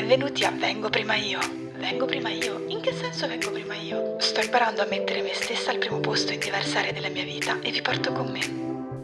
Benvenuti a Vengo prima io. Vengo prima io? In che senso vengo prima io? Sto imparando a mettere me stessa al primo posto in diverse aree della mia vita e vi porto con me.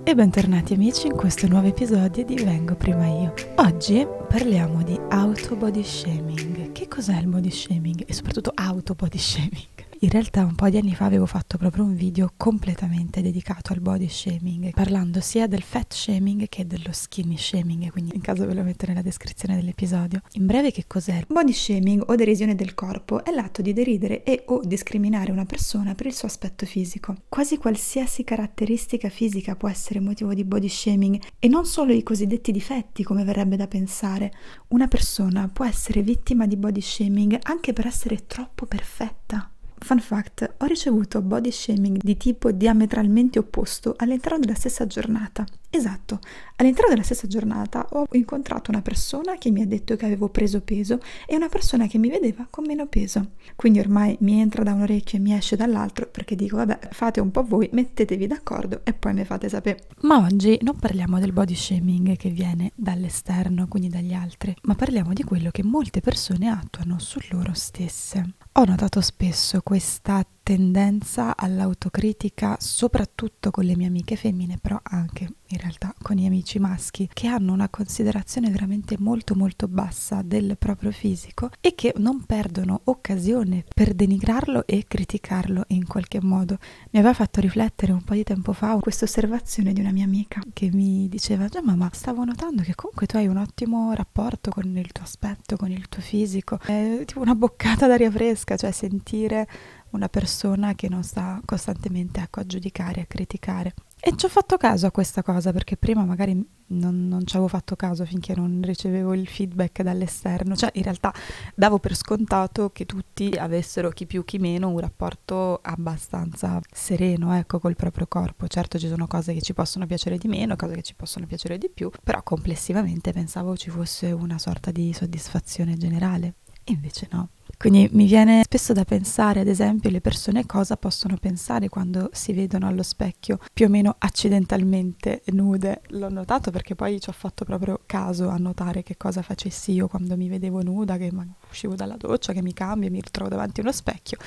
E bentornati amici in questo nuovo episodio di Vengo prima io. Oggi parliamo di auto body shaming. Che cos'è il body shaming? E soprattutto auto body shaming? In realtà un po' di anni fa avevo fatto proprio un video completamente dedicato al body shaming, parlando sia del fat shaming che dello skinny shaming, quindi in caso ve lo metto nella descrizione dell'episodio. In breve che cos'è? Body shaming o derisione del corpo è l'atto di deridere e o discriminare una persona per il suo aspetto fisico. Quasi qualsiasi caratteristica fisica può essere motivo di body shaming e non solo i cosiddetti difetti come verrebbe da pensare. Una persona può essere vittima di body shaming anche per essere troppo perfetta. Fun fact, ho ricevuto body shaming di tipo diametralmente opposto all'interno della stessa giornata. Esatto, all'interno della stessa giornata ho incontrato una persona che mi ha detto che avevo preso peso e una persona che mi vedeva con meno peso. Quindi ormai mi entra da un orecchio e mi esce dall'altro perché dico vabbè fate un po' voi, mettetevi d'accordo e poi mi fate sapere. Ma oggi non parliamo del body shaming che viene dall'esterno, quindi dagli altri, ma parliamo di quello che molte persone attuano su loro stesse. Ho notato spesso questa tendenza all'autocritica, soprattutto con le mie amiche femmine, però anche in realtà con gli amici maschi, che hanno una considerazione veramente molto molto bassa del proprio fisico e che non perdono occasione per denigrarlo e criticarlo in qualche modo. Mi aveva fatto riflettere un po' di tempo fa questa osservazione di una mia amica che mi diceva già mamma stavo notando che comunque tu hai un ottimo rapporto con il tuo aspetto, con il tuo fisico, è tipo una boccata d'aria fresca, cioè sentire una persona che non sta costantemente ecco, a giudicare, a criticare. E ci ho fatto caso a questa cosa perché prima magari non, non, ci avevo fatto caso finché non ricevevo il feedback dall'esterno, cioè in realtà davo per scontato che tutti avessero chi più chi meno un rapporto abbastanza sereno ecco col proprio corpo. Certo ci sono cose che ci possono piacere di meno, cose che ci possono piacere di più, però complessivamente pensavo ci fosse una sorta di soddisfazione generale. E invece no. Quindi mi viene spesso da pensare, ad esempio, le persone cosa possono pensare quando si vedono allo specchio più o meno accidentalmente nude. L'ho notato perché poi ci ho fatto proprio caso a notare che cosa facessi io quando mi vedevo nuda, che uscivo dalla doccia, che mi cambio, mi ritrovo davanti a uno specchio.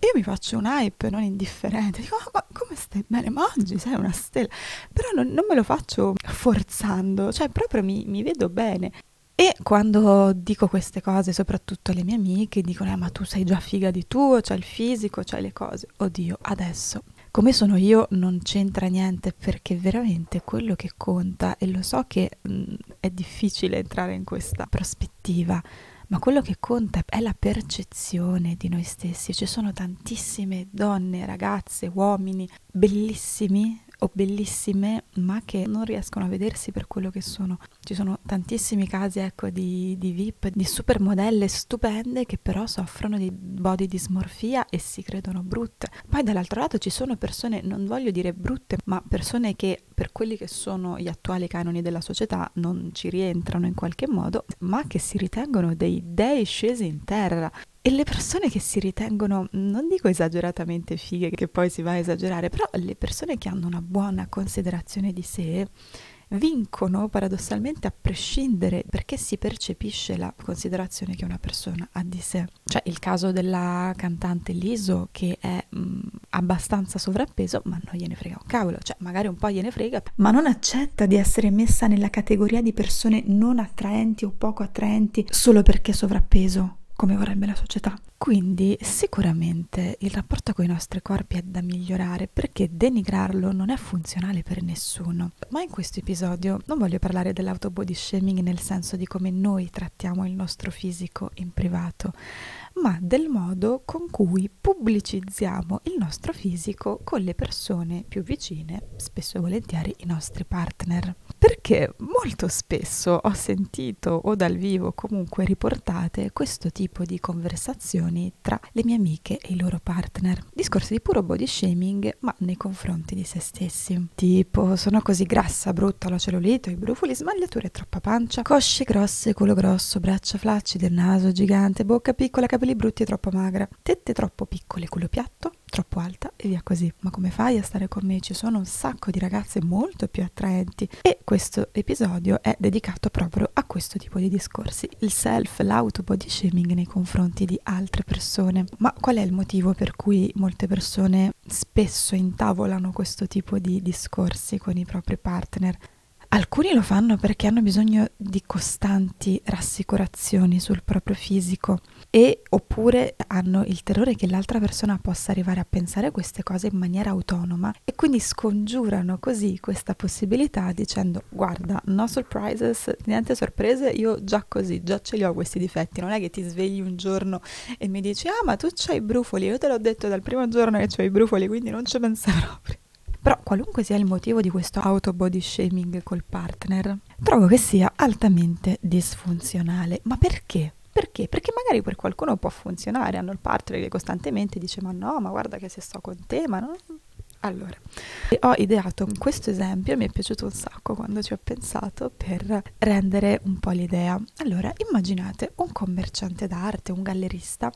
E io mi faccio un hype non indifferente. Dico, oh, ma come stai bene? Ma oggi sei una stella. Però non, non me lo faccio forzando, cioè proprio mi, mi vedo bene. E quando dico queste cose, soprattutto alle mie amiche, dicono: eh, Ma tu sei già figa di tuo, c'hai il fisico, c'hai le cose. Oddio, adesso come sono io non c'entra niente perché veramente quello che conta, e lo so che mh, è difficile entrare in questa prospettiva, ma quello che conta è la percezione di noi stessi. Ci sono tantissime donne, ragazze, uomini bellissimi o bellissime, ma che non riescono a vedersi per quello che sono. Ci sono tantissimi casi, ecco, di, di VIP, di supermodelle stupende che però soffrono di body dismorfia e si credono brutte. Poi dall'altro lato ci sono persone, non voglio dire brutte, ma persone che per quelli che sono gli attuali canoni della società non ci rientrano in qualche modo, ma che si ritengono dei dei scesi in terra. E le persone che si ritengono, non dico esageratamente fighe, che poi si va a esagerare, però le persone che hanno una buona considerazione di sé vincono paradossalmente a prescindere perché si percepisce la considerazione che una persona ha di sé. Cioè il caso della cantante Liso che è mh, abbastanza sovrappeso ma non gliene frega un cavolo, cioè magari un po' gliene frega, ma non accetta di essere messa nella categoria di persone non attraenti o poco attraenti solo perché sovrappeso come vorrebbe la società. Quindi sicuramente il rapporto con i nostri corpi è da migliorare perché denigrarlo non è funzionale per nessuno. Ma in questo episodio non voglio parlare dell'autobody shaming nel senso di come noi trattiamo il nostro fisico in privato, ma del modo con cui pubblicizziamo il nostro fisico con le persone più vicine, spesso e volentieri i nostri partner. Perché molto spesso ho sentito o dal vivo comunque riportate questo tipo di conversazioni tra le mie amiche e i loro partner. Discorsi di puro body shaming, ma nei confronti di se stessi. Tipo, sono così grassa, brutta, la cellulite, i brufoli, smagliature, troppa pancia, cosce grosse, culo grosso, braccia flaccide, naso gigante, bocca piccola, capelli brutti e troppo magra, tette troppo piccole, culo piatto, troppo alta e via così. Ma come fai a stare con me? Ci sono un sacco di ragazze molto più attraenti e questo episodio è dedicato proprio a questo tipo di discorsi, il self, l'auto body shaming nei confronti di altre persone. Ma qual è il motivo per cui molte persone spesso intavolano questo tipo di discorsi con i propri partner? Alcuni lo fanno perché hanno bisogno di costanti rassicurazioni sul proprio fisico e oppure hanno il terrore che l'altra persona possa arrivare a pensare queste cose in maniera autonoma e quindi scongiurano così questa possibilità dicendo guarda, no surprises, niente sorprese, io già così, già ce li ho questi difetti, non è che ti svegli un giorno e mi dici ah ma tu c'hai i brufoli, io te l'ho detto dal primo giorno che c'hai i brufoli, quindi non ci pensa proprio. Però qualunque sia il motivo di questo auto body shaming col partner, trovo che sia altamente disfunzionale. Ma perché? Perché? Perché magari per qualcuno può funzionare, hanno il partner che costantemente dice ma no, ma guarda che se sto con te, ma no... Allora, ho ideato questo esempio, mi è piaciuto un sacco quando ci ho pensato per rendere un po' l'idea. Allora, immaginate un commerciante d'arte, un gallerista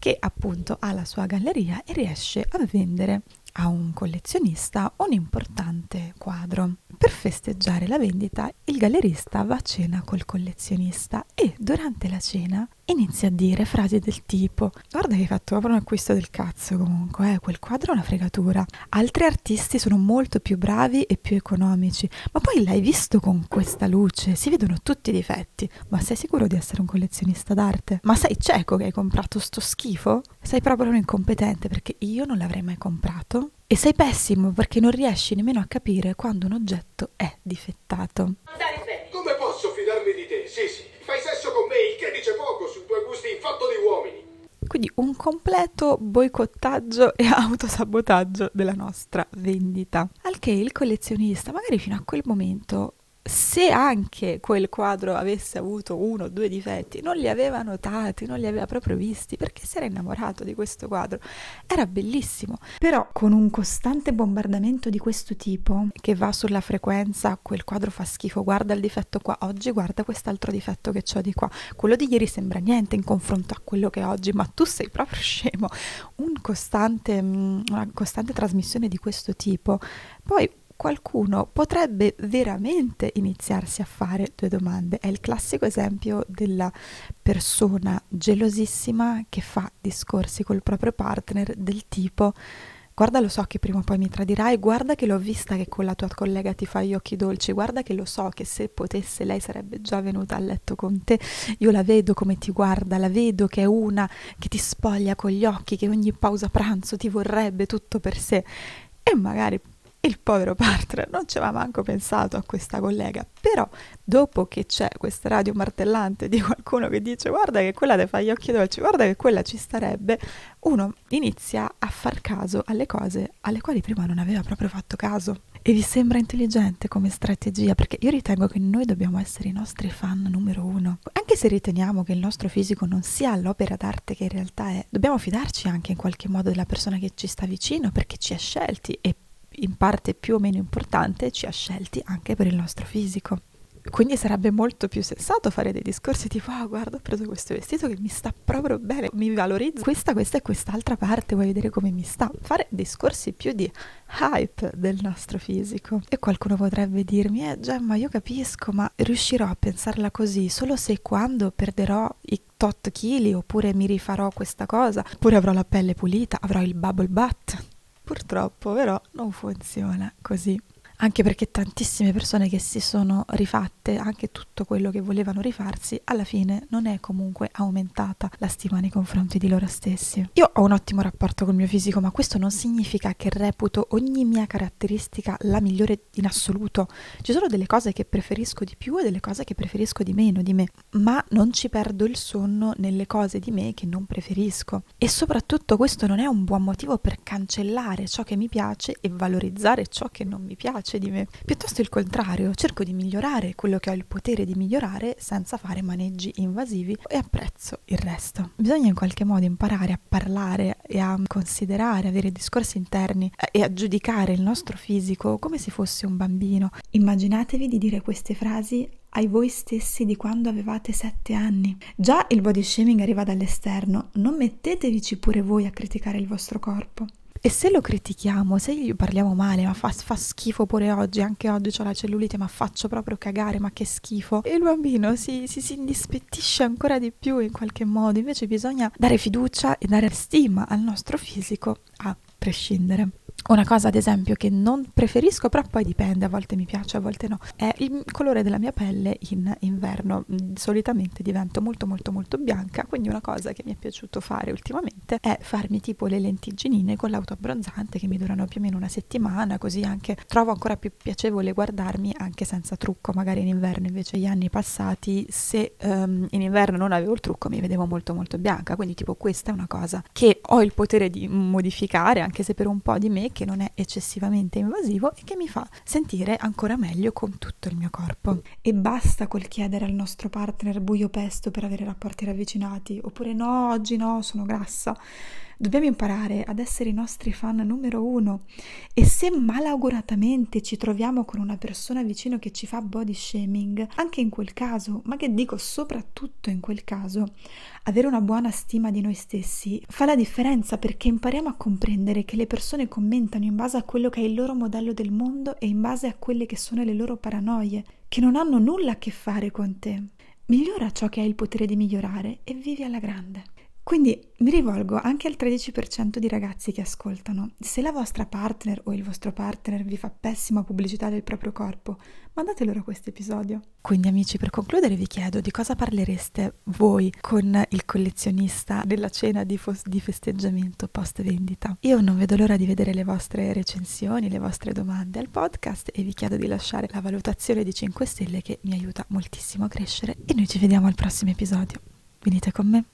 che appunto ha la sua galleria e riesce a vendere a un collezionista un importante quadro. Per festeggiare la vendita, il gallerista va a cena col collezionista e durante la cena inizia a dire frasi del tipo guarda che hai fatto proprio un acquisto del cazzo comunque, eh, quel quadro è una fregatura. Altri artisti sono molto più bravi e più economici, ma poi l'hai visto con questa luce, si vedono tutti i difetti. Ma sei sicuro di essere un collezionista d'arte? Ma sei cieco che hai comprato sto schifo? Sei proprio un incompetente perché io non l'avrei mai comprato e sei pessimo perché non riesci nemmeno a capire quando un oggetto è difettato. Come posso fidarmi di te? Sì, sì, fai sesso con me, il che dice poco in fatto di uomini. Quindi un completo boicottaggio e autosabotaggio della nostra vendita. Al che il collezionista, magari fino a quel momento, se anche quel quadro avesse avuto uno o due difetti, non li aveva notati, non li aveva proprio visti, perché si era innamorato di questo quadro. Era bellissimo. Però con un costante bombardamento di questo tipo, che va sulla frequenza, quel quadro fa schifo, guarda il difetto qua, oggi guarda quest'altro difetto che ho di qua, quello di ieri sembra niente in confronto a quello che è oggi, ma tu sei proprio scemo. Un costante, mm, una costante trasmissione di questo tipo. Poi qualcuno potrebbe veramente iniziarsi a fare due domande. È il classico esempio della persona gelosissima che fa discorsi col proprio partner del tipo guarda lo so che prima o poi mi tradirai, guarda che l'ho vista che con la tua collega ti fa gli occhi dolci, guarda che lo so che se potesse lei sarebbe già venuta a letto con te, io la vedo come ti guarda, la vedo che è una che ti spoglia con gli occhi, che ogni pausa pranzo ti vorrebbe tutto per sé e magari il povero partner non ci aveva manco pensato a questa collega, però dopo che c'è questa radio martellante di qualcuno che dice guarda che quella ti fa gli occhi dolci, guarda che quella ci starebbe, uno inizia a far caso alle cose alle quali prima non aveva proprio fatto caso. E vi sembra intelligente come strategia? Perché io ritengo che noi dobbiamo essere i nostri fan numero uno. Anche se riteniamo che il nostro fisico non sia l'opera d'arte che in realtà è, dobbiamo fidarci anche in qualche modo della persona che ci sta vicino perché ci ha scelti e in parte più o meno importante ci ha scelti anche per il nostro fisico. Quindi sarebbe molto più sensato fare dei discorsi tipo ah guarda ho preso questo vestito che mi sta proprio bene, mi valorizza questa, questa e quest'altra parte, vuoi vedere come mi sta? Fare discorsi più di hype del nostro fisico. E qualcuno potrebbe dirmi eh Gemma io capisco ma riuscirò a pensarla così solo se quando perderò i tot chili oppure mi rifarò questa cosa, oppure avrò la pelle pulita, avrò il bubble butt Purtroppo però non funziona così anche perché tantissime persone che si sono rifatte anche tutto quello che volevano rifarsi, alla fine non è comunque aumentata la stima nei confronti di loro stessi. Io ho un ottimo rapporto col mio fisico, ma questo non significa che reputo ogni mia caratteristica la migliore in assoluto. Ci sono delle cose che preferisco di più e delle cose che preferisco di meno di me, ma non ci perdo il sonno nelle cose di me che non preferisco. E soprattutto questo non è un buon motivo per cancellare ciò che mi piace e valorizzare ciò che non mi piace piace di me. Piuttosto il contrario, cerco di migliorare quello che ho il potere di migliorare senza fare maneggi invasivi e apprezzo il resto. Bisogna in qualche modo imparare a parlare e a considerare, avere discorsi interni e a giudicare il nostro fisico come se fosse un bambino. Immaginatevi di dire queste frasi ai voi stessi di quando avevate 7 anni. Già il body shaming arriva dall'esterno, non mettetevici pure voi a criticare il vostro corpo. E se lo critichiamo, se gli parliamo male, ma fa, fa, schifo pure oggi, anche oggi ho la cellulite, ma faccio proprio cagare, ma che schifo. E il bambino si, si, si indispettisce ancora di più in qualche modo. Invece bisogna dare fiducia e dare stima al nostro fisico a prescindere. Una cosa ad esempio che non preferisco, però poi dipende, a volte mi piace, a volte no, è il colore della mia pelle in inverno. Mm, solitamente divento molto molto molto bianca, quindi una cosa che mi è piaciuto fare ultimamente è farmi tipo le lentiginine con l'autoabbronzante che mi durano più o meno una settimana, così anche trovo ancora più piacevole guardarmi anche senza trucco, magari in inverno invece gli anni passati se um, in inverno non avevo il trucco mi vedevo molto molto bianca, quindi tipo questa è una cosa che ho il potere di modificare anche se per un po' di me che non è eccessivamente invasivo e che mi fa sentire ancora meglio con tutto il mio corpo. E basta col chiedere al nostro partner buio pesto per avere rapporti ravvicinati, oppure no, oggi no, sono grassa. Dobbiamo imparare ad essere i nostri fan numero uno e se malauguratamente ci troviamo con una persona vicino che ci fa body shaming, anche in quel caso, ma che dico soprattutto in quel caso, avere una buona stima di noi stessi fa la differenza perché impariamo a comprendere che le persone commentano in base a quello che è il loro modello del mondo e in base a quelle che sono le loro paranoie, che non hanno nulla a che fare con te. Migliora ciò che hai il potere di migliorare e vivi alla grande. Quindi mi rivolgo anche al 13% di ragazzi che ascoltano. Se la vostra partner o il vostro partner vi fa pessima pubblicità del proprio corpo, mandate loro questo episodio. Quindi amici, per concludere vi chiedo di cosa parlereste voi con il collezionista della cena di, fos- di festeggiamento post vendita. Io non vedo l'ora di vedere le vostre recensioni, le vostre domande al podcast e vi chiedo di lasciare la valutazione di 5 stelle che mi aiuta moltissimo a crescere e noi ci vediamo al prossimo episodio. Venite con me.